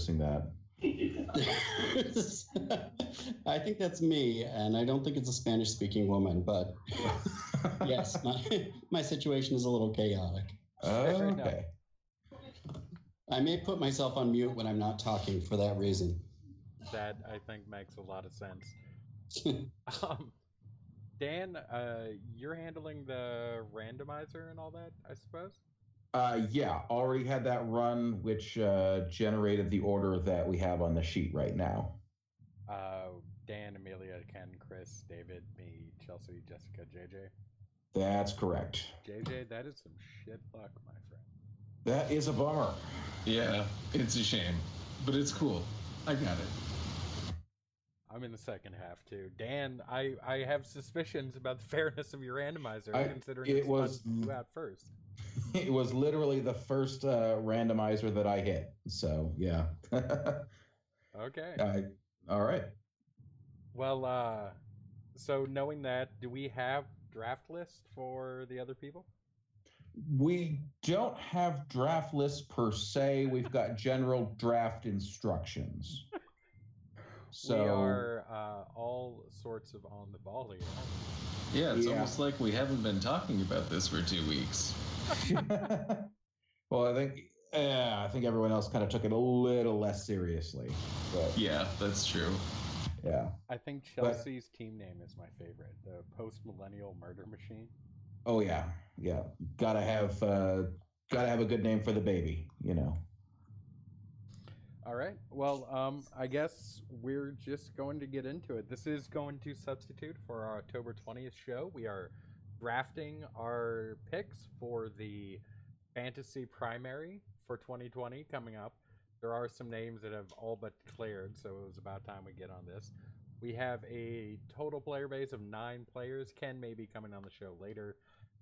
noticing that. I think that's me, and I don't think it's a Spanish speaking woman, but yes, my, my situation is a little chaotic. okay. I may put myself on mute when I'm not talking for that reason. That I think makes a lot of sense. um, Dan, uh, you're handling the randomizer and all that, I suppose. Uh, yeah, already had that run, which uh, generated the order that we have on the sheet right now. Uh, Dan, Amelia, Ken, Chris, David, me, Chelsea, Jessica, JJ. That's correct. JJ, that is some shit luck, my friend. That is a bummer. Yeah, it's a shame, but it's cool. I got it. I'm in the second half too. Dan, I, I have suspicions about the fairness of your randomizer, I- considering it was- you out first. It was literally the first uh, randomizer that I hit. So yeah. Okay. I, all right. Well, uh, so knowing that, do we have draft list for the other people? We don't have draft lists per se. We've got general draft instructions. So we are uh, all sorts of on the ball here. Yeah, it's Yeah. almost like we haven't been talking about this for two weeks. well, I think yeah, I think everyone else kind of took it a little less seriously. But Yeah, that's true. yeah. I think Chelsea's team name is my favorite, the Post Millennial Murder Machine. Oh yeah. Yeah. Gotta have uh, gotta have a good name for the baby. You know. All right. Well, um, I guess we're just going to get into it. This is going to substitute for our October 20th show. We are drafting our picks for the fantasy primary for 2020 coming up. There are some names that have all but declared, so it was about time we get on this. We have a total player base of nine players. Ken may be coming on the show later.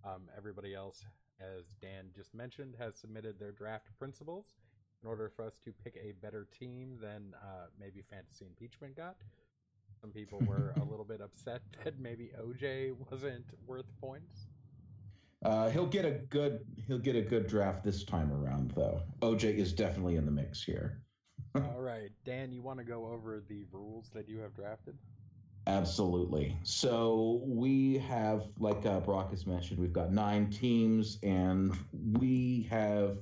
Um, everybody else, as Dan just mentioned, has submitted their draft principles in order for us to pick a better team than uh, maybe Fantasy Impeachment got. Some people were a little bit upset that maybe OJ wasn't worth points. Uh, he'll get a good he'll get a good draft this time around though. OJ is definitely in the mix here. All right, Dan, you want to go over the rules that you have drafted? Absolutely. So we have, like uh, Brock has mentioned, we've got nine teams, and we have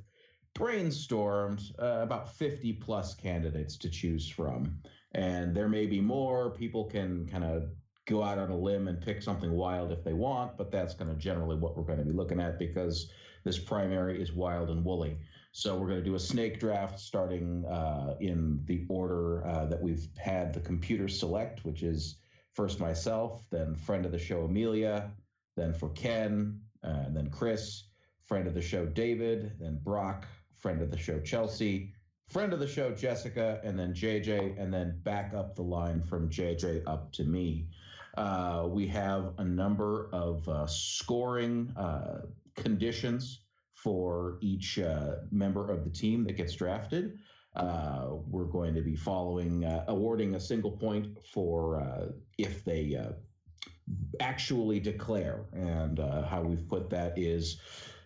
brainstormed uh, about 50 plus candidates to choose from. And there may be more. People can kind of go out on a limb and pick something wild if they want, but that's kind of generally what we're going to be looking at because this primary is wild and woolly. So we're going to do a snake draft starting uh, in the order uh, that we've had the computer select, which is first myself, then friend of the show Amelia, then for Ken, uh, and then Chris, friend of the show David, then Brock, friend of the show Chelsea, friend of the show Jessica, and then JJ, and then back up the line from JJ up to me. Uh, we have a number of uh, scoring uh, conditions for each uh, member of the team that gets drafted. Uh, we're going to be following, uh, awarding a single point for if they actually declare. And how we've put that is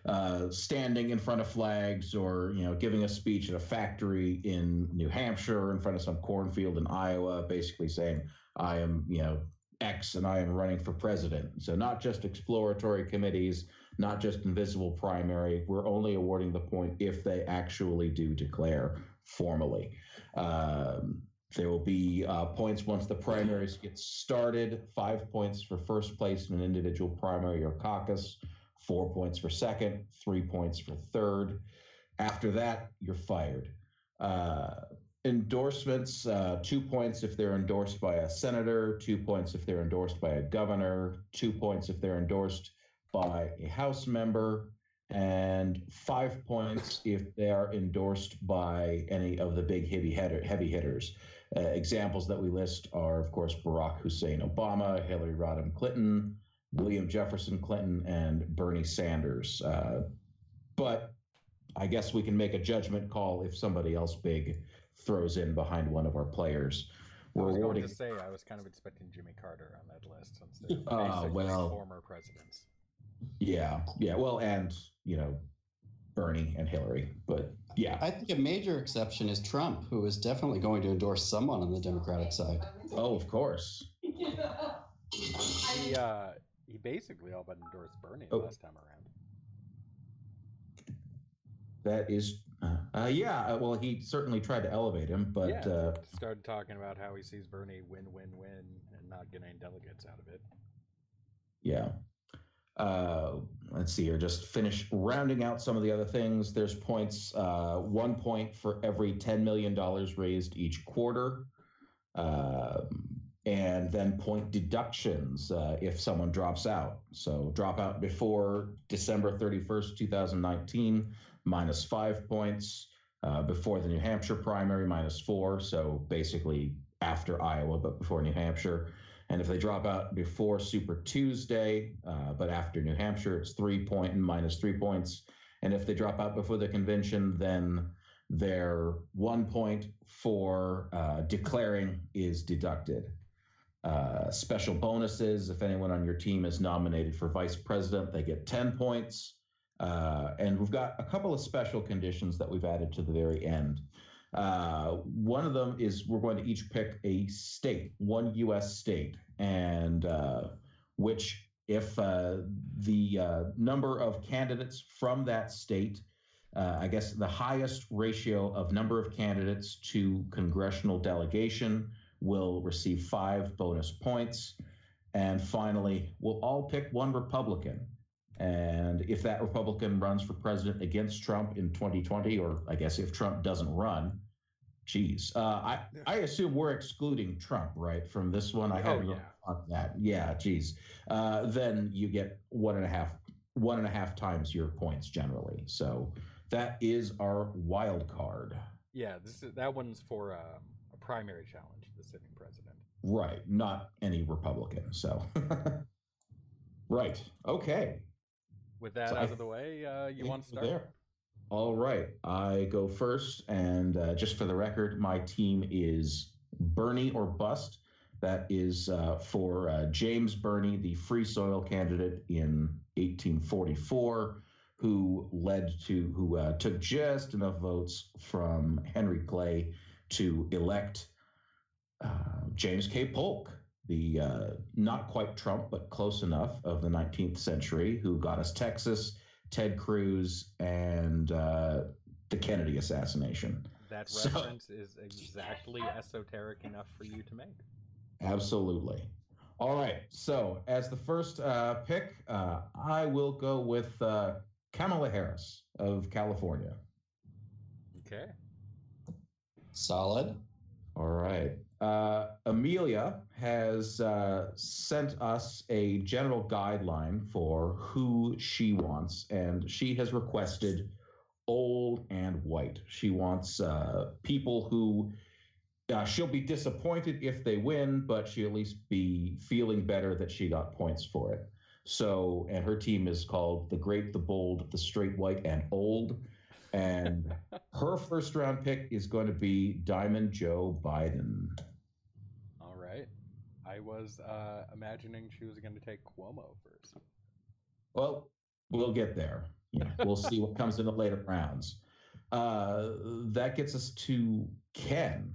uh, standing in front of flags or, you know, giving a speech at a factory in New Hampshire in front of some cornfield in Iowa, basically saying, I am, you know, X and I am running for president. So not just exploratory committees, not just invisible primary. We're only awarding the point if they actually do declare formally. Um, there will be uh, points once the primaries get started. Five points for first place in an individual primary or caucus. Four points for second. Three points for third. After that, you're fired. Uh, endorsements uh, two points if they're endorsed by a senator, two points if they're endorsed by a governor, two points if they're endorsed by a House member, and five points if they are endorsed by any of the big heavy, heavy hitters. Uh, examples that we list are, of course, Barack Hussein Obama, Hillary Rodham Clinton, William Jefferson Clinton, and Bernie Sanders. Uh, but I guess we can make a judgment call if somebody else big throws in behind one of our players. I We're was going to say I was kind of expecting Jimmy Carter on that list since they're Ah, well. former presidents. Yeah, yeah. Well, and you know, Bernie and Hillary. But yeah, I think a major exception is Trump, who is definitely going to endorse someone on the Democratic side. oh, of course. He uh, he basically all but endorsed Bernie Oh. last time around. That is, uh, uh, yeah. uh, Well, he certainly tried to elevate him, but yeah, uh, started talking about how he sees Bernie win, win, win, and not get any delegates out of it. yeah. Uh, let's see here. Just finish rounding out some of the other things. There's points. Uh, one point for every ten million dollars raised each quarter, um, and then point deductions uh, if someone drops out. So drop out before December thirty first, two thousand nineteen, minus five points. Uh, before the New Hampshire primary, minus four. So basically after Iowa, but before New Hampshire. And if they drop out before Super Tuesday, uh, but after New Hampshire, it's three point and minus three points. And if they drop out before the convention, then their one point for uh, declaring is deducted. Uh, special bonuses if anyone on your team is nominated for vice president, they get 10 points. Uh, and we've got a couple of special conditions that we've added to the very end. Uh, one of them is we're going to each pick a state, one U.S. state, and uh, which, if uh, the number of candidates from that state, I guess the highest ratio of number of candidates to congressional delegation will receive five bonus points. And finally, we'll all pick one Republican. And if that Republican runs for president against Trump in 2020, or I guess if Trump doesn't run, geez, uh, I I assume we're excluding Trump, right, from this one. I Oh, haven't yeah. thought that. Yeah, geez. Uh, then you get one and a half one and a half times your points generally. So that is our wild card. Yeah, this is that one's for um, a primary challenge, the sitting president. Right, not any Republican. So, right, okay. With that So out I of the way, uh, you want to start? there. All right, I go first, and uh, just for the record, my team is Bernie or bust. That is uh, for uh, James Birney, the Free Soil candidate in 1844, who led to who uh, took just enough votes from Henry Clay to elect uh, James K. Polk, the uh, not quite Trump, but close enough of the 19th century, who got us Texas, Ted Cruz, and uh, the Kennedy assassination. That So- reference is exactly esoteric enough for you to make. Absolutely. All right. So, as the first uh, pick, uh, I will go with uh, Kamala Harris of California. Okay. Solid. All right. Uh, Amelia has uh, sent us a general guideline for who she wants, and she has requested old and white. She wants uh, people who uh, she'll be disappointed if they win, but she'll at least be feeling better that she got points for it. So, and her team is called the Great, the Bold, the Straight White, and Old. And her first round pick is going to be Diamond Joe Biden. All right. I was uh, imagining she was going to take Cuomo first. Well, we'll get there. You know, we'll see what comes in the later rounds. Uh, that gets us to Ken,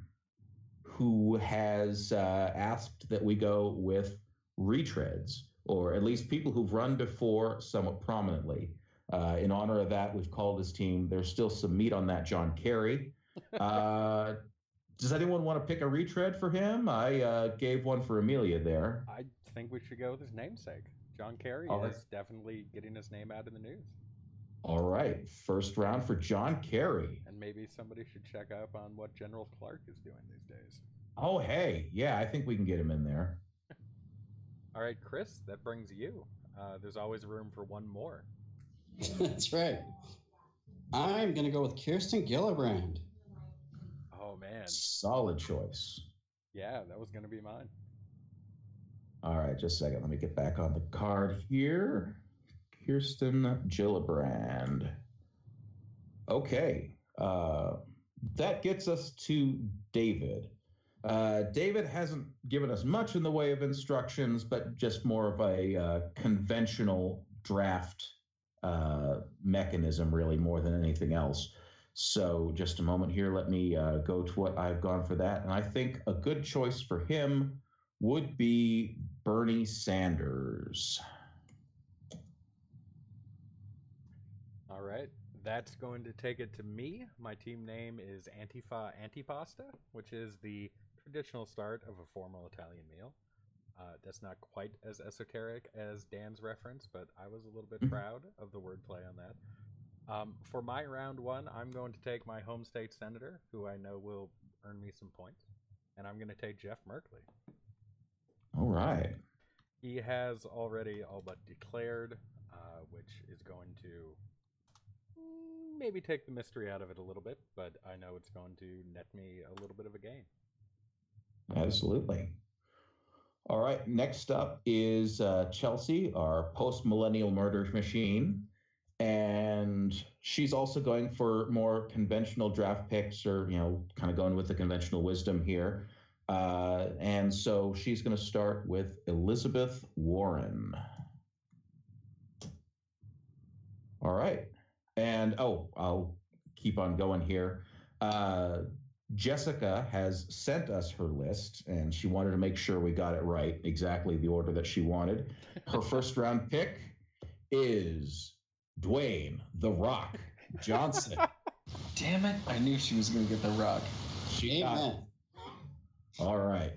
who has uh, asked that we go with retreads, or at least people who've run before somewhat prominently. Uh, in honor of that, we've called his team. There's still some meat on that John Kerry. Does anyone want to pick a retread for him? I uh, gave one for Amelia there. I think we should go with his namesake. John Kerry All right. is definitely getting his name out in the news. All right, first round for John Kerry. And maybe somebody should check up on what General Clark is doing these days. Oh, hey, yeah, I think we can get him in there. All right, Chris, that brings you. Uh, there's always room for one more. That's right. I'm going to go with Kirsten Gillibrand. Oh, man. Solid choice. Yeah, that was going to be mine. All right, just a second. Let me get back on the card here. Kirsten Gillibrand. Okay, uh, that gets us to David. Uh, David hasn't given us much in the way of instructions, but just more of a uh, conventional draft uh, mechanism, really, more than anything else. So, just a moment here. Let me uh, go to what I've gone for that. And I think a good choice for him would be Bernie Sanders. All right. That's going to take it to me. My team name is Antifa Antipasta, which is the traditional start of a formal Italian meal. Uh, that's not quite as esoteric as Dan's reference, but I was a little bit Mhm. proud of the wordplay on that. Um, for my round one, I'm going to take my home state senator, who I know will earn me some points, and I'm going to take Jeff Merkley. All right. He has already all but declared, uh, which is going to mm, maybe take the mystery out of it a little bit, but I know it's going to net me a little bit of a gain. Absolutely. All right. Next up is uh, Chelsea, our post millennial murder machine. And she's also going for more conventional draft picks or, you know, kind of going with the conventional wisdom here. Uh, and so she's going to start with Elizabeth Warren. All right. And oh, I'll keep on going here. Uh, Jessica has sent us her list, and she wanted to make sure we got it right, exactly the order that she wanted. Her first round pick is Dwayne The Rock Johnson. Damn it! I knew she was gonna get the rock. She got it. Amen. All right.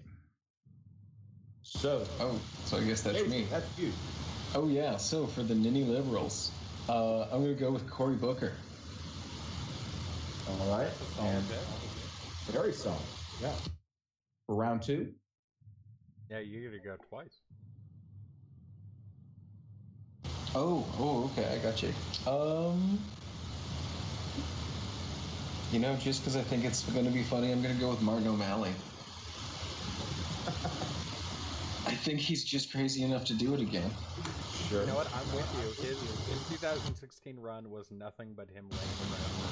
So, Oh, so I guess that's Daisy, me. That's you. Oh yeah. So for the ninny liberals, uh, I'm gonna go with Cory Booker. All right. That's a solid And very solid. Yeah. For round two. Yeah, you get to go twice. Oh, oh, okay, I got you. Um, you know, just because I think it's going to be funny, I'm going to go with Martin O'Malley. I think he's just crazy enough to do it again. Sure. You know what? I'm with you. His, his 2016 run was nothing but him laying around.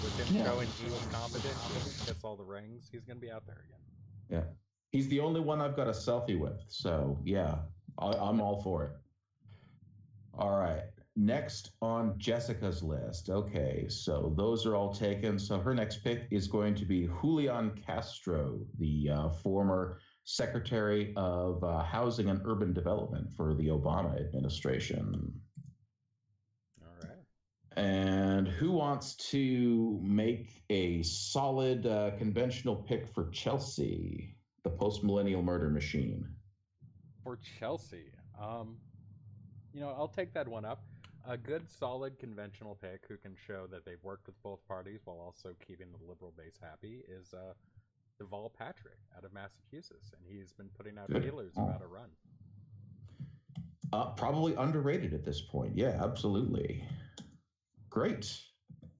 With him Yeah. showing he was competent, he gets all the rings. He's going to be out there again. Yeah. He's the only one I've got a selfie with. So, yeah, I, I'm all for it. All right. Next on Jessica's list. Okay. So, those are all taken. So, her next pick is going to be Julian Castro, the uh, former Secretary of uh, Housing and Urban Development for the Obama administration. All right. And who wants to make a solid uh, conventional pick for Chelsea, the post millennial murder machine? For Chelsea, um, you know, I'll take that one up. A good, solid, conventional pick who can show that they've worked with both parties while also keeping the liberal base happy is uh, Deval Patrick out of Massachusetts, and he's been putting out Good. feelers about a run. Uh, probably underrated at this point. Yeah, absolutely. Great.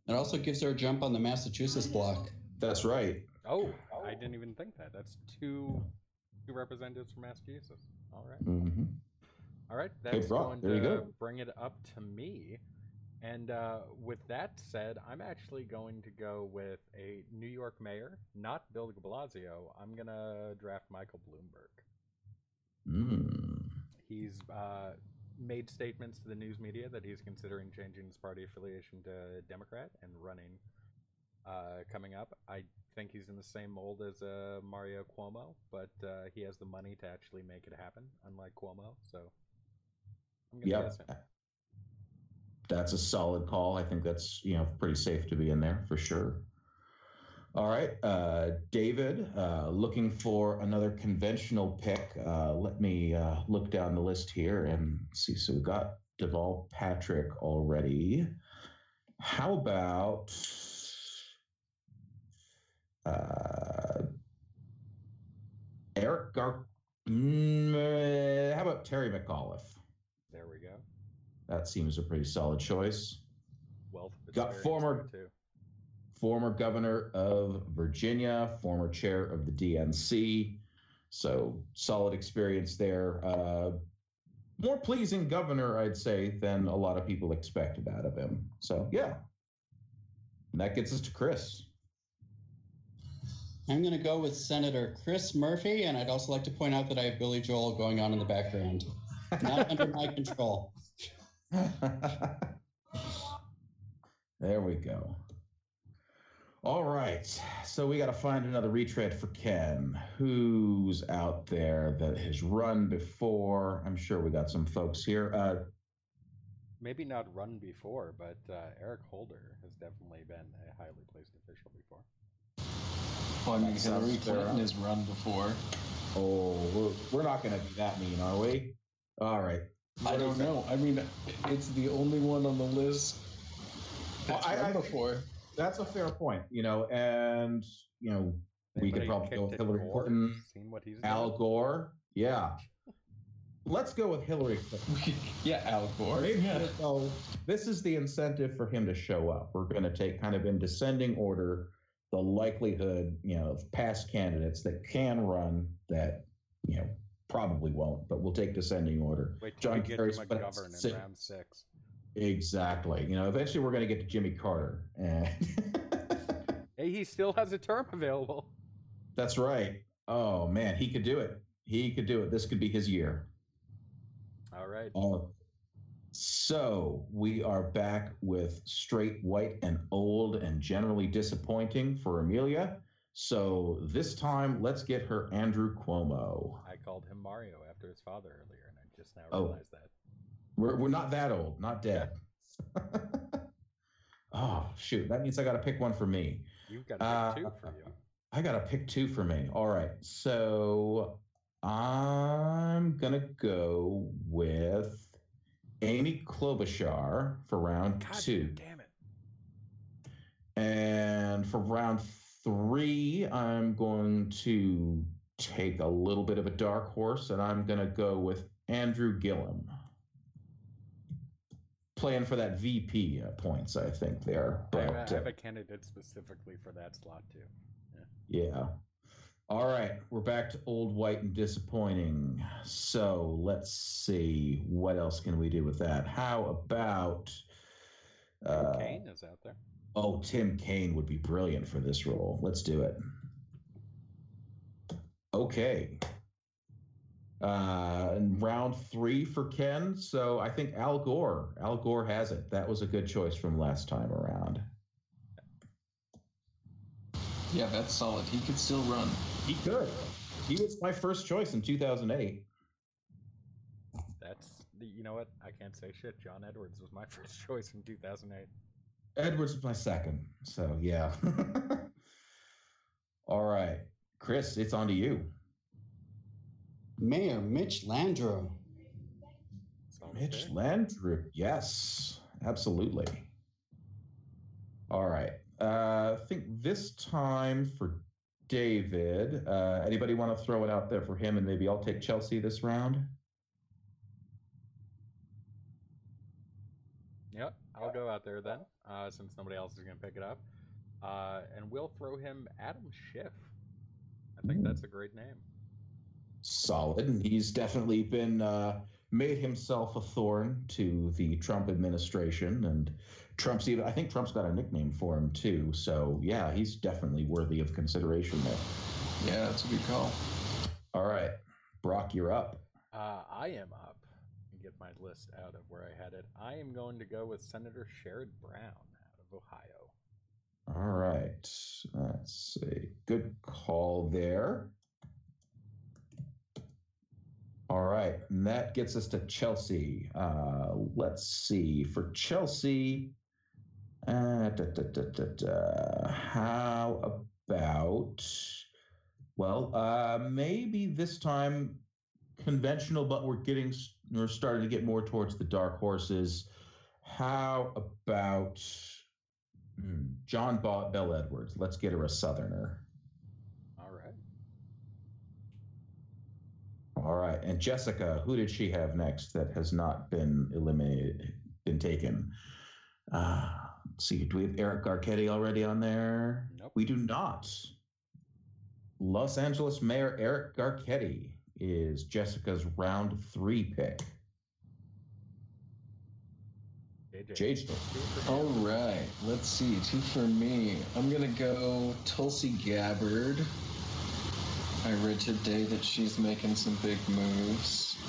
It also gives her a jump on the Massachusetts block. That's right. Oh, I didn't even think that. That's two two representatives from Massachusetts. All right. hmm All right, that's Brock, going there you to go. bring it up to me. And uh, with that said, I'm actually going to go with a New York mayor, not Bill de Blasio. I'm going to draft Michael Bloomberg. Mm. He's uh, made statements to the news media that he's considering changing his party affiliation to Democrat and running uh, coming up. I think he's in the same mold as uh, Mario Cuomo, but uh, he has the money to actually make it happen, unlike Cuomo. So Yep. That's a solid call. I think that's you know pretty safe to be in there for sure. All right, uh, David, uh, looking for another conventional pick. Uh, let me uh, look down the list here and see. So we've got Deval Patrick already. How about uh, Eric Gar? Mm, how about Terry McAuliffe? There we go. That seems a pretty solid choice. Wealth Got former- too. Former governor of Virginia, former chair of the DNC. So solid experience there. Uh, more pleasing governor, I'd say, than a lot of people expected out of him. So, yeah. And that gets us to Chris. I'm going to go with Senator Chris Murphy, and I'd also like to point out that I have Billy Joel going on in the background. Not under my control. there we go. All right. So we got to find another retread for Ken. Who's out there that has run before? I'm sure we got some folks here. Uh, Maybe not run before, but uh, Eric Holder has definitely been a highly placed official before. Well, I mean, Hillary. Clinton has run before. oh, we're, we're not going to be that mean, are we? All right. I don't know. I mean, it's the only one on the list that's Well, I- I before. That's a fair point, you know, and, you know, We could probably go with Hillary Gore? Clinton, Seen what he's Al doing? Gore. Yeah. Let's go with Hillary Clinton. yeah, Al Gore. Maybe Yeah. so this is the incentive for him to show up. We're going to take kind of in descending order the likelihood, you know, of past candidates that can run that, you know, probably won't, but we'll take descending order. Wait till John we get Kerry's to McGovern in six. round six. Exactly. You know, eventually we're going to get to Jimmy Carter. And Hey, he still has a term available. that's right. Oh man, he could do it. He could do it. This could be his year. All right. Uh, so we are back with straight white and old and generally disappointing for Amelia. So this time, let's get her Andrew Cuomo. I called him Mario after his father earlier, and I just now Oh. realized that. We're, we're not that old, not dead. oh, shoot. That means I got to pick one for me. You've got a Uh, two for you. I got to pick two for me. All right. So I'm going to go with Amy Klobuchar for round God two. damn it. And for round three, I'm going to take a little bit of a dark horse and I'm going to go with Andrew Gillum. Playing for that VP uh, points, I think, there. I have, But a- I have uh, a candidate specifically for that slot, too. yeah. All right. We're back to old, white, and disappointing. So let's see. What else can we do with that? How about. Uh, Kaine is out there. Oh, Tim Kaine would be brilliant for this role. Let's do it. Okay. Uh, and round three for Ken. So I think Al Gore. Al Gore has it. That was a good choice from last time around. Yeah, that's solid. He could still run. He could. He was my first choice in 2008. That's, the- you know what? I can't say shit. John Edwards was my first choice in 2008. Edwards was my second. So yeah. All right. Chris, it's on to you. Mayor Mitch Landrieu. Mitch fair. Landrieu. Yes, absolutely. All right. Uh, I think this time for David, uh, anybody want to throw it out there for him and maybe I'll take Chelsea this round? Yep, I'll go out there then, uh, since nobody else is going to pick it up. Uh, and we'll throw him Adam Schiff. I think that's a great name. Solid. And he's definitely been uh, made himself a thorn to the Trump administration. And Trump's even, I think Trump's got a nickname for him too. So yeah, he's definitely worthy of consideration there. Yeah, that's a good call. All right. Brock, you're up. Uh, I am up. Get my list out of where I had it. I am going to go with Senator Sherrod Brown out of Ohio. All right. Let's see. Good call there. All right. And that gets us to Chelsea. Uh, let's see. For Chelsea, uh, da, da, da, how about, well, uh, maybe this time conventional, but we're getting, we're starting to get more towards the dark horses. How about Hmm, John Ba- Bell Edwards. Let's get her a Southerner. All right. All right. And Jessica, who did she have next that has not been eliminated, been taken? Uh, let's see. Do we have Eric Garcetti already on there? Nope. We do not. Los Angeles Mayor Eric Garcetti is Jessica's round three pick. JJ. JJ. Two for All you. right, let's see. Two for me. I'm gonna go Tulsi Gabbard. I read today that she's making some big moves.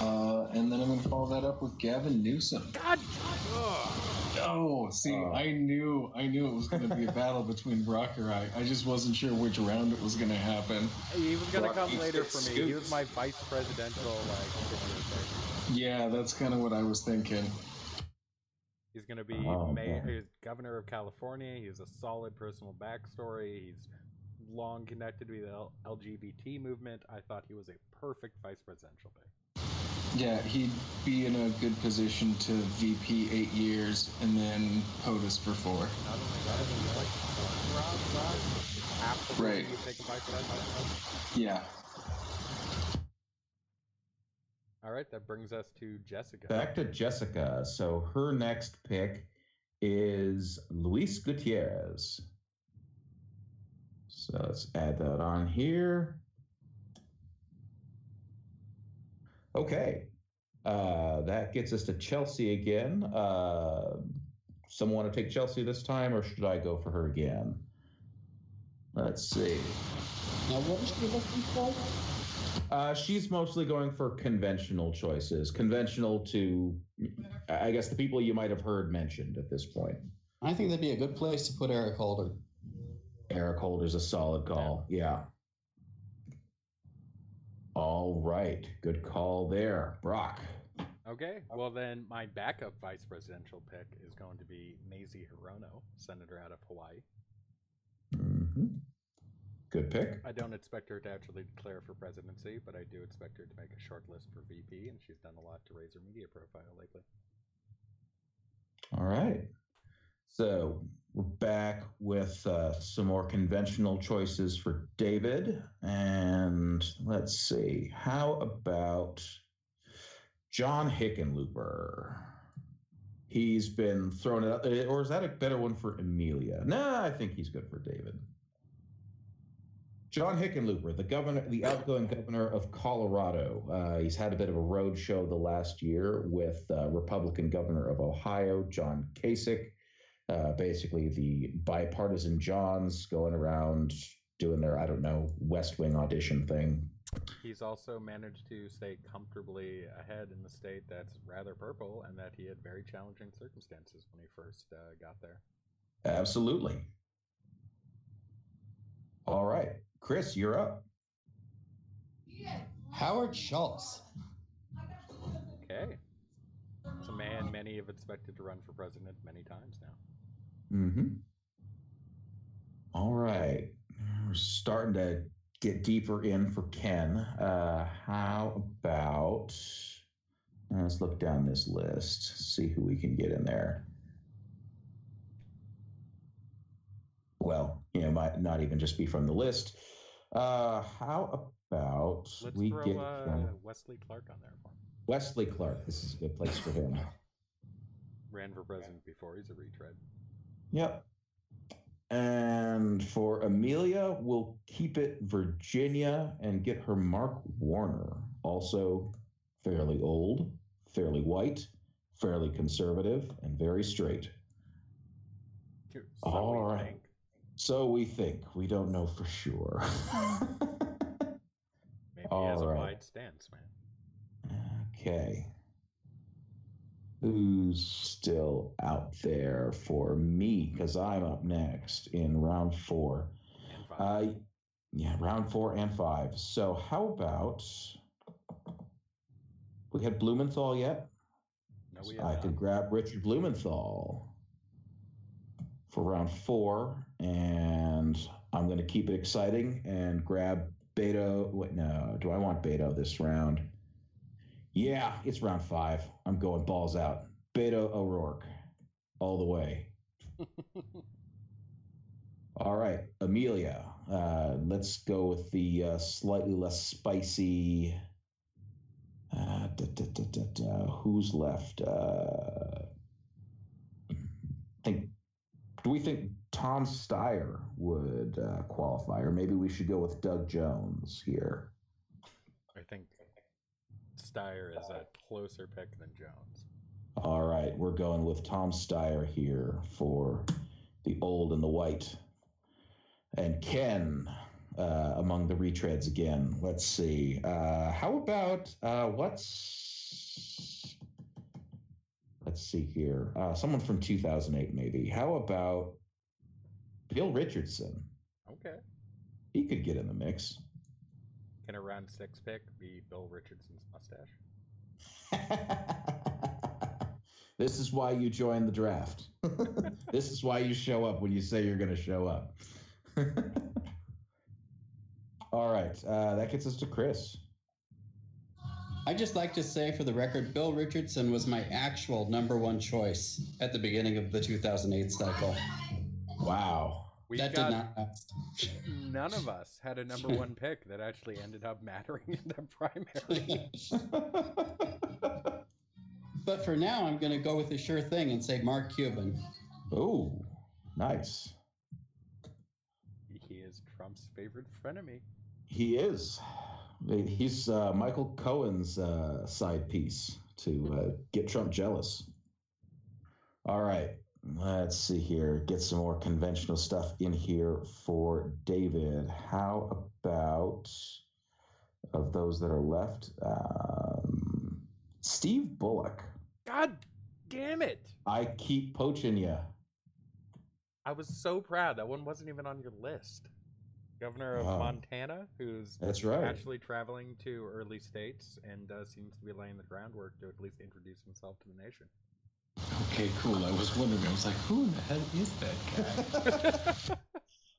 Uh, and then I'm going to follow that up with Gavin Newsom. God! Ugh. Oh, see, Oh. I knew, I knew it was going to be a battle between Brock or I. I just wasn't sure which round it was going to happen. He was gonna come later for me. He was my vice presidential like. Yeah, that's kind of what I was thinking. He's gonna be Oh, mayor, he's governor of California. He has a solid personal backstory. He's long connected with the L- LGBT movement. I thought he was a perfect vice presidential pick. Yeah, he'd be in a good position to VP eight years and then POTUS for four. Not only that, he's like one round size. Half the Right. reason you take a vice president. Yeah. All right, that brings us to Jessica. Back to Jessica. So her next pick is Luis Gutierrez. So let's add that on here. Okay. Uh, that gets us to Chelsea again. Uh, someone want to take Chelsea this time, or should I go for her again? Let's see. Now, what is she looking for? Uh, she's mostly going for conventional choices, conventional to, I guess, the people you might have heard mentioned at this point. I think that'd be a good place to put Eric Holder. Eric Holder's a solid call. Yeah. All right. Good call there. Brock. Okay, well then my backup vice presidential pick is going to be Mazie Hirono, senator out of Hawaii. hmm Good pick. I don't expect her to actually declare for presidency, but I do expect her to make a short list for VP, and she's done a lot to raise her media profile lately. All right. So we're back with uh, some more conventional choices for David. And let's see. How about John Hickenlooper? He's been thrown out, or is that a better one for Amelia? No, I think he's good for David. John Hickenlooper, the governor, the outgoing governor of Colorado. Uh, he's had a bit of a road show the last year with uh, Republican governor of Ohio, John Kasich. Uh, basically, the bipartisan Johns going around doing their, I don't know, West Wing audition thing. He's also managed to stay comfortably ahead in the state that's rather purple, and that he had very challenging circumstances when he first uh, got there. Absolutely. All right. Chris, you're up. Howard Schultz. Okay. It's a man many have expected to run for president many times now. Mm-hmm. All right. We're starting to get deeper in for Ken. Uh, how about let's look down this list, see who we can get in there. Well, you know, might not even just be from the list. Uh, how about Let's we throw get uh, Wesley Clark on there for him. Wesley Clark? This is a good place for him. Ran for president before. He's a retread. Yep. And for Amelia, we'll keep it Virginia and get her Mark Warner. Also fairly old, fairly white, fairly conservative, and very straight. So All we right. think. So we think. We don't know for sure. Maybe he has All a wide stance, man. okay. Who's still out there for me? Because I'm up next in round four. Uh, yeah, round four and five. So how about we had Blumenthal yet? no, we I have could grab Richard Blumenthal for round four, and I'm going to keep it exciting and grab Beto. Wait, no, do I want Beto this round? Yeah, it's round five. I'm going balls out. Beto O'Rourke, all the way. All right, Amelia. Uh, let's go with the uh, slightly less spicy. Uh, da, da, da. Who's left? Uh, think. Do we think Tom Steyer would uh, qualify, or maybe we should go with Doug Jones here? Steyer is a closer pick than Jones. All right, we're going with Tom Steyer here for the old and the white. And Ken uh, among the retreads again. Let's see. Uh, how about uh, what's let's see here. Uh, someone from 2008, maybe. How about Bill Richardson? Okay. He could get in the mix. Can a round six pick be Bill Richardson's mustache? this is why you join the draft. this is why you show up when you say you're going to show up. All right, uh, that gets us to Chris. I just like to say for the record, Bill Richardson was my actual number one choice at the beginning of the 2008 cycle. Wow. We that got did not last. none of us had a number one pick that actually ended up mattering in the primary. but for now, I'm going to go with the sure thing and say Mark Cuban. oh, nice. he is Trump's favorite frenemy. He is. He's uh, Michael Cohen's uh, side piece to uh, get Trump jealous. All right, let's see here. Get some more conventional stuff in here for David. How about of those that are left? Um, Steve Bullock. God damn it! I keep poaching you. I was so proud that one wasn't even on your list. Governor of Wow. Montana, who's That's right. actually traveling to early states and uh, seems to be laying the groundwork to at least introduce himself to the nation. Okay, cool. I was wondering. I was like, who in the hell is that guy?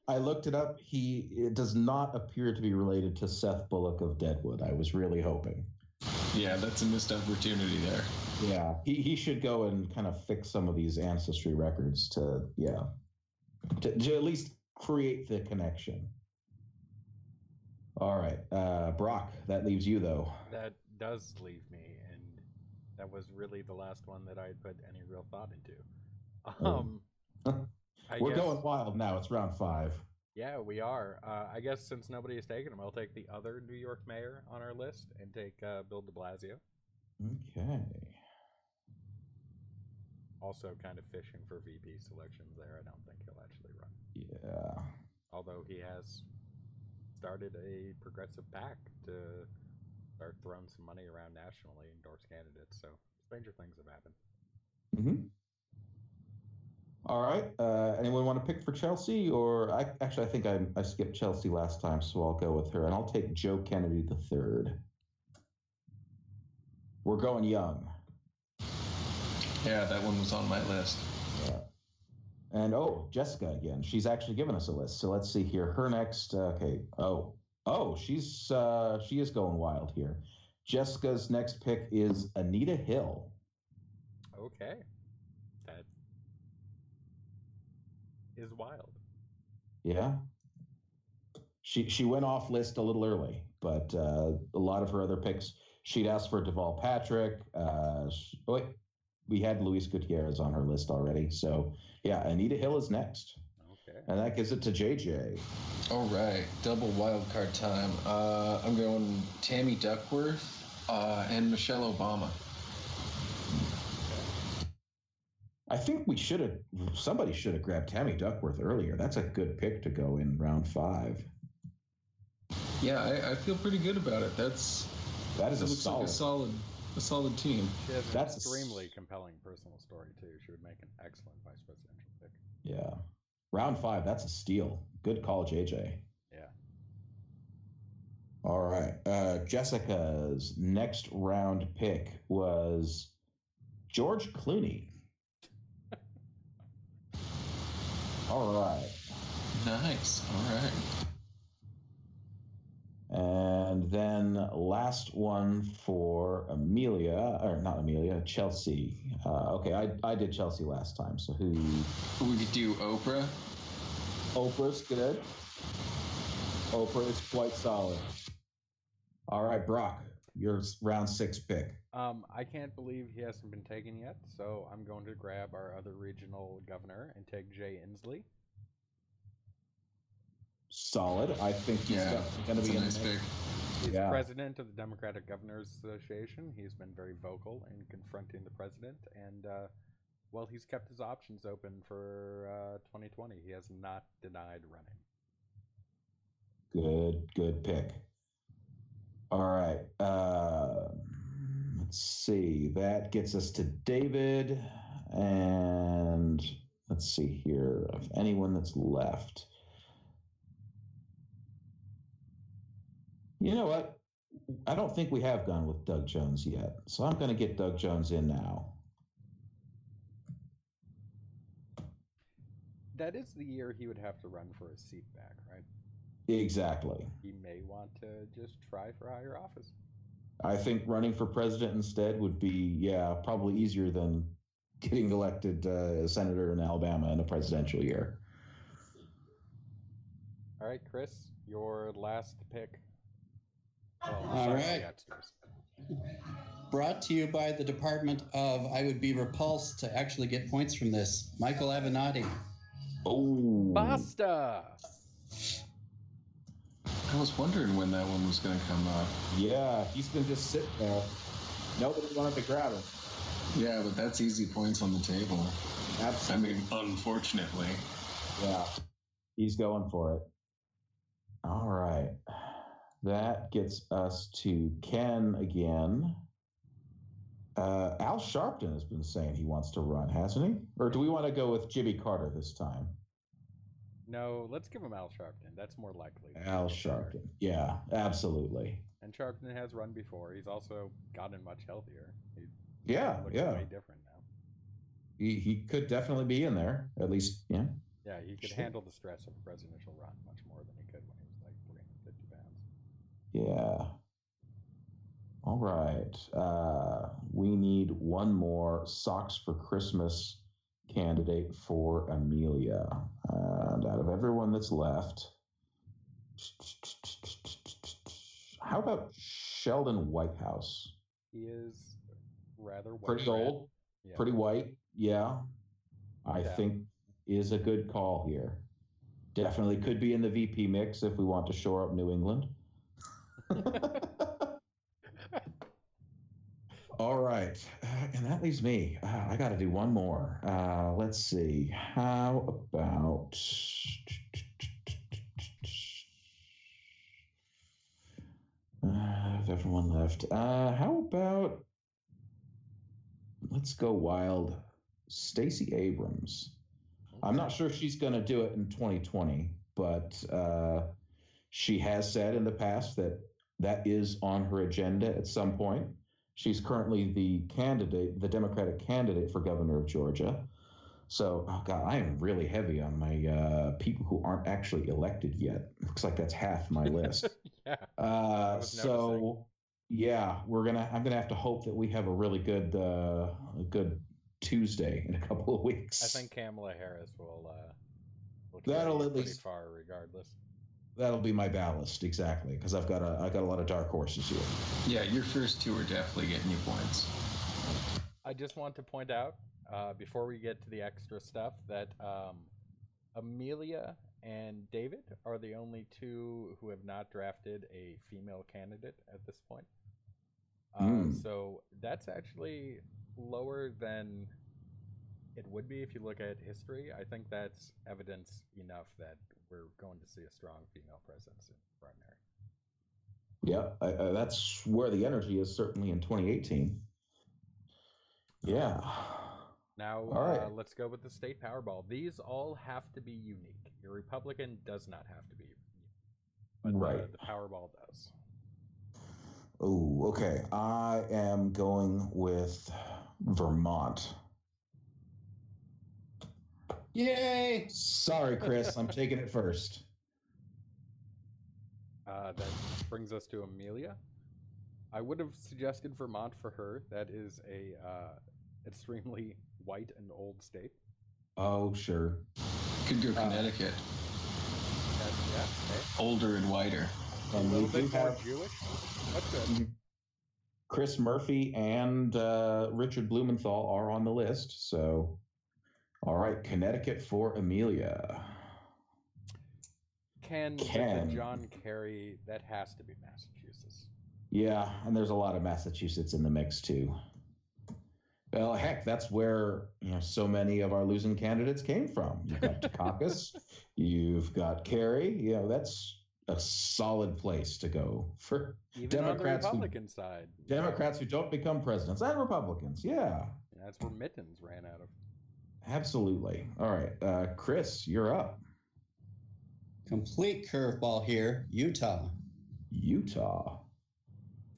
I looked it up. He it does not appear to be related to Seth Bullock of Deadwood. I was really hoping. yeah, that's a missed opportunity there. Yeah, he, he should go and kind of fix some of these ancestry records to yeah, to, to at least create the connection. All right, uh, Brock, that leaves you though. that does leave me, and that was really the last one that I had put any real thought into. Um, We're guess- going wild now. It's round five. Yeah, we are. Uh, I guess since nobody has taken him, I'll take the other New York mayor on our list and take uh, Bill De Blasio. Okay. Also, kind of fishing for VP selections there. I don't think he'll actually run, Yeah. although he has started a progressive PAC to start throwing some money around nationally, endorse candidates. So stranger things have happened. hmm All right. Uh, anyone want to pick for Chelsea, or I actually I think I, I skipped Chelsea last time, so I'll go with her, and I'll take Joe Kennedy the third. We're going young. Yeah, that one was on my list. Yeah. And oh, Jessica again. She's actually given us a list. So let's see here. Her next. Okay. Oh, oh, she's uh, she is going wild here. Jessica's next pick is Anita Hill. Okay, that is wild. Yeah. She she went off list a little early, but uh, a lot of her other picks. She'd asked for Deval Patrick. Uh, sh- oh wait, we had Luis Gutierrez on her list already. So yeah, Anita Hill is next. And that gives it to JJ. All right, double wild card time. Uh, I'm going Tammy Duckworth uh, and Michelle Obama. I think we should have. Somebody should have grabbed Tammy Duckworth earlier. That's a good pick to go in round five. Yeah, I, I feel pretty good about it. That's That is that a looks solid. like a solid, a solid team. She has an That's a s- extremely compelling personal story too. She would make an excellent vice presidential pick. Yeah, round five. That's a steal. Good call, JJ. Yeah. All right. Uh, Jessica's next round pick was George Clooney. All right. Nice. All right. And then last one for Amelia, or not Amelia, Chelsea. Uh, okay, I, I did Chelsea last time. So who? We could do Oprah. Oprah's good. Oprah is quite solid. All right, Brock, your round six pick. Um, I can't believe he hasn't been taken yet, so I'm going to grab our other regional governor and take Jay Inslee. Solid. I think he's Yeah, going to be a in nice the mix. pick. He's Yeah. president of the Democratic Governors Association. He's been very vocal in confronting the president, and uh, well, he's kept his options open for uh, 2020. He has not denied running. Good, good pick. All right. Uh, let's see. That gets us to David. And let's see here. If anyone that's left. You know what? I don't think we have gone with Doug Jones yet. So I'm going to get Doug Jones in now. That is the year he would have to run for his seat back, right? Exactly. He may want to just try for higher office. I think running for president instead would be, yeah, probably easier than getting elected uh, senator in Alabama in a presidential year. All right, Chris, your last pick. Oh, well, All besides the Brought to you by the Department of, I would be repulsed to actually get points from this, Michael Avenatti. Oh, Basta! I was wondering when that one was going to come up. yeah, he's been just sitting there. Nobody wanted to grab him. Yeah, but that's easy points on the table. Absolutely. I mean, unfortunately. Yeah, he's going for it. All right. That gets us to Ken again. Uh, Al Sharpton has been saying he wants to run, hasn't he? Or do we want to go with Jimmy Carter this time? No, let's give him Al Sharpton. That's more likely. Al. Sharpton. Yeah, absolutely. And Sharpton has run before. He's also gotten much healthier. He Yeah, yeah. way different now. He, he could definitely be in there. At least, yeah. Yeah, he could Sure. handle the stress of a presidential run much more than he could when he was like 350 pounds. Yeah. All right. Uh, we need one more Socks for Christmas candidate for Amelia. And out of everyone that's left, how about Sheldon Whitehouse? He is rather white Pretty old, Yeah. pretty white. Yeah. I Yeah. think is a good call here. Definitely could be in the VP mix if we want to shore up New England. All right. Uh, and that leaves me. Uh, I got to do one more. Uh, let's see. How about. Uh, left. Uh, how about. Let's go wild. Stacey Abrams. I'm not sure if she's going to do it in 2020, but uh, she has said in the past that that is on her agenda at some point. She's currently the candidate, the Democratic candidate for governor of Georgia. So, oh God, I am really heavy on my uh, people who aren't actually elected yet. Looks like that's half my list. yeah. Uh, so, yeah, we're gonna. I'm gonna have to hope that we have a really good, uh, a good Tuesday in a couple of weeks. I think Kamala Harris will. Uh, will That'll at least- far, regardless. That'll be my ballast exactly because I've got a I've got a lot of dark horses here. Yeah, your first two are definitely getting you points. I just want to point out uh, before we get to the extra stuff that um, Amelia and David are the only two who have not drafted a female candidate at this point. Uh, Hmm. So that's actually lower than it would be if you look at history. I think that's evidence enough that we're going to see a strong female presence in primary. Yeah, I, I, that's where the energy is certainly in 2018. Yeah. Now, All right. uh, let's go with the state Powerball. These all have to be unique. Your Republican does not have to be unique, but Right. uh, the Powerball does. Oh, okay. I am going with Vermont. Yay! Sorry, Chris. I'm taking it first. Uh, that brings us to Amelia. I would have suggested Vermont for her. That is a uh, extremely white and old state. Oh, sure. Could go Uh, Connecticut. That, yeah, okay. Older and whiter. a And little bit more have Jewish. That's good. Chris Murphy and uh, Richard Blumenthal are on the list. So, all right, Connecticut for Amelia. Ken. John Kerry, that has to be Massachusetts. Yeah, and there's a lot of Massachusetts in the mix too. Well, heck, that's where you know so many of our losing candidates came from. You've got Dukakis, you've got Kerry. You know, that's a solid place to go for Even Democrats who- on the Republican side. Democrats who don't become presidents and Republicans. Yeah, That's where Mittens ran out of. Absolutely. All right, uh, Chris, you're up. Complete curveball here. Utah. Utah.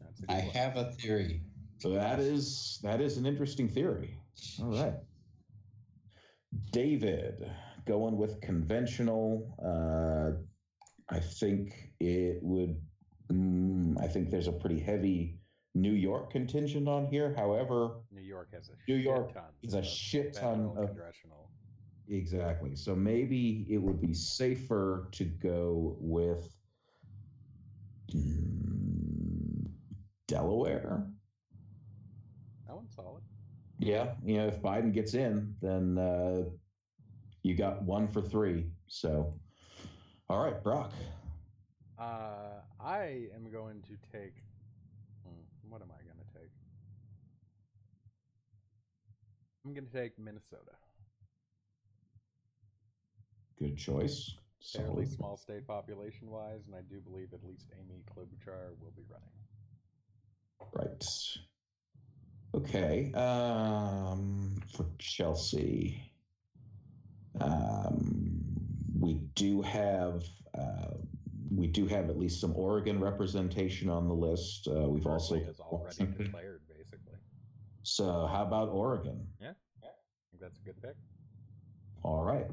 That's I one. have a theory. So that is that is an interesting theory. All right. David, going with conventional. Uh, I think it would. Mm, I think there's a pretty heavy New York contingent on here. However, New York has a New York ton is a shit ton of- congressional. exactly. So maybe it would be safer to go with mm, Delaware. That one's solid. Yeah, you know, if Biden gets in, then uh, you got one for three. So, all right, Brock. Uh, I am going to take. hmm, what am I going to take? I'm going to take Minnesota. Good choice. Fairly Solid. small state population wise, and I do believe at least Amy Klobuchar will be running. Right. Okay. Um, for Chelsea, um, we do have uh, we do have at least some Oregon representation on the list. Uh, we've also Merkley is already declared, basically. So how about Oregon? That's a good pick. All right.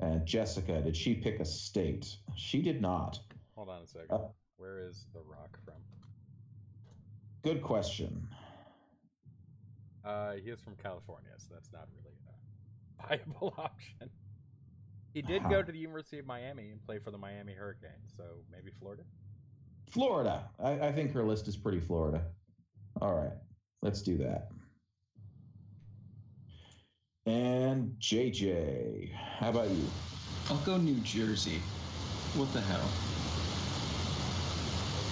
And Jessica, did she pick a state? She did not. Hold on a second. Uh, Where is The Rock from? Good question. Uh, he is from California, so that's not really a viable option. He did go Huh. to the University of Miami and play for the Miami Hurricanes, so maybe Florida. Florida. I, I think her list is pretty Florida. All right. Let's do that. And JJ, how about you? I'll go New Jersey. What the hell?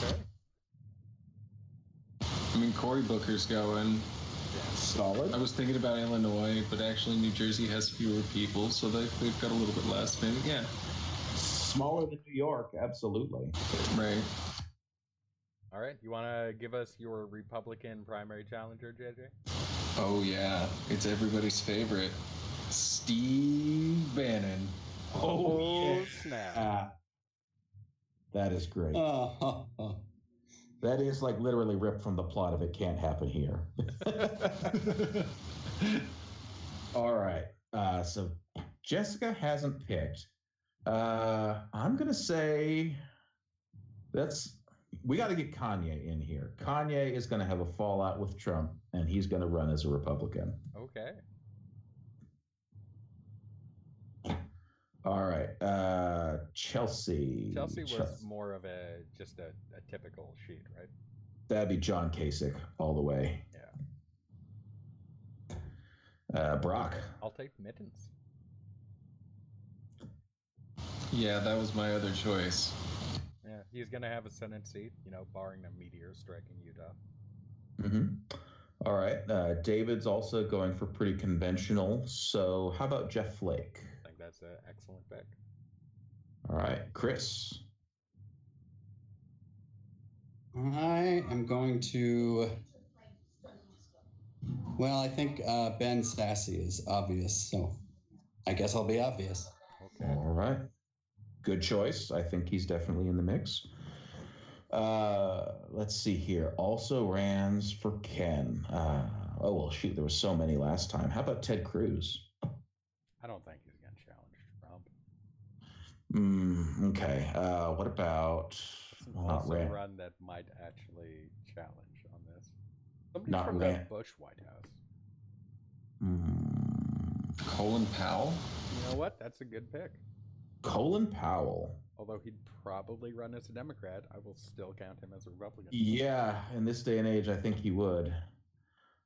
Okay. I mean, Cory Booker's going. Solid. I was thinking about Illinois, but actually New Jersey has fewer people, so they, they've got a little bit less. Maybe, yeah. Smaller than New York, absolutely. Right. All right. You want to give us your Republican primary challenger, JJ? Oh yeah, it's everybody's favorite, Steve Bannon. Oh, snap. Ah, that is great. Oh, That is like literally ripped from the plot of It Can't Happen Here. All right. Uh, so Jessica hasn't picked. Uh, I'm going to say that's we got to get Kanye in here. Kanye is going to have a fallout with Trump, and he's going to run as a Republican. Okay. All right. Uh, Chelsea. Chelsea was Chel- more of a just a, a typical sheet, right? That'd be John Kasich all the way. Yeah. Uh, Brock. I'll take Mittens. Yeah, that was my other choice. Yeah, he's gonna have a Senate seat, you know, barring a meteor striking Utah. Mm-hmm. All right. Uh, David's also going for pretty conventional. So how about Jeff Flake? I think that's an excellent pick. All right. Chris. I am going to. Well, I think uh, Ben Sasse is obvious, so I guess I'll be obvious. Okay. All right. Good choice. I think he's definitely in the mix. Uh, let's see here. Also rans for Ken. Uh, oh, well, shoot. There were so many last time. How about Ted Cruz? I don't think he's gonna challenge Trump. Mm, okay. Uh, what about It's an well, not also Rand? run that might actually challenge on this. Somebody Not from Rand. the Bush White House. Mm, Colin Powell. You know what? That's a good pick. Colin Powell. Although he'd probably run as a Democrat, I will still count him as a Republican. Yeah, in this day and age, I think he would.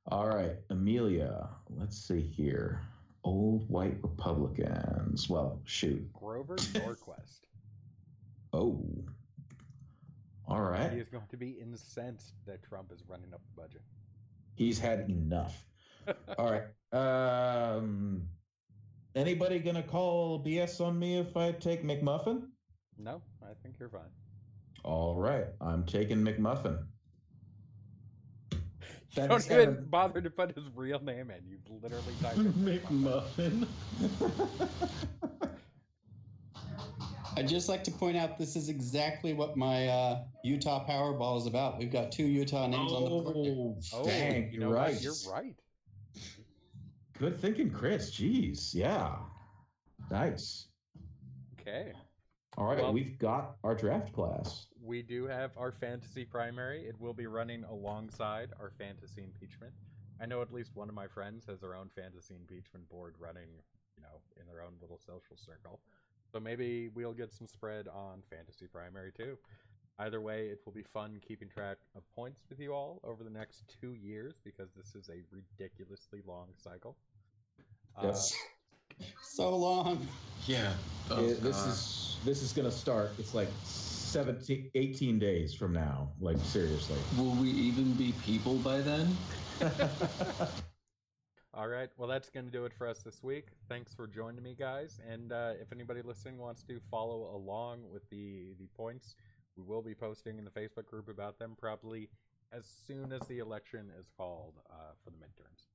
All right, Amelia. Let's see here. Old white Republicans. Well, shoot. Grover Norquist. Oh. All right. He is going to be incensed that Trump is running up the budget. He's had enough. All right. Um. Anybody gonna call BS on me if I take McMuffin? No, I think you're fine. All right, I'm taking McMuffin. You That don't is even seven. bother to put his real name in. You've literally typed in McMuffin. I'd just like to point out this is exactly what my uh, Utah Powerball is about. We've got two Utah names on the board. Oh, Oh, dang, you you're know right. what? You're right. Good thinking, Chris. Jeez, yeah, nice. Okay. All right, Well- we've got our draft class. We do have our fantasy primary. It will be running alongside our fantasy impeachment. I know at least one of my friends has their own fantasy impeachment board running, you know, in their own little social circle. So maybe we'll get some spread on fantasy primary too. Either way, it will be fun keeping track of points with you all over the next two years because this is a ridiculously long cycle. Uh, Yes. So long. Yeah. Oh, It- this is this is gonna start. It's like 17, 18 days from now. Like seriously. Will we even be people by then? All right. Well, that's going to do it for us this week. Thanks for joining me, guys. And uh, if anybody listening wants to follow along with the the points, we will be posting in the Facebook group about them probably as soon as the election is called uh, for the midterms.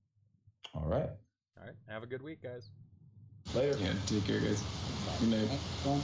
All right. All right. Have a good week, guys. Later. Yeah, take care, guys. Good night. Well,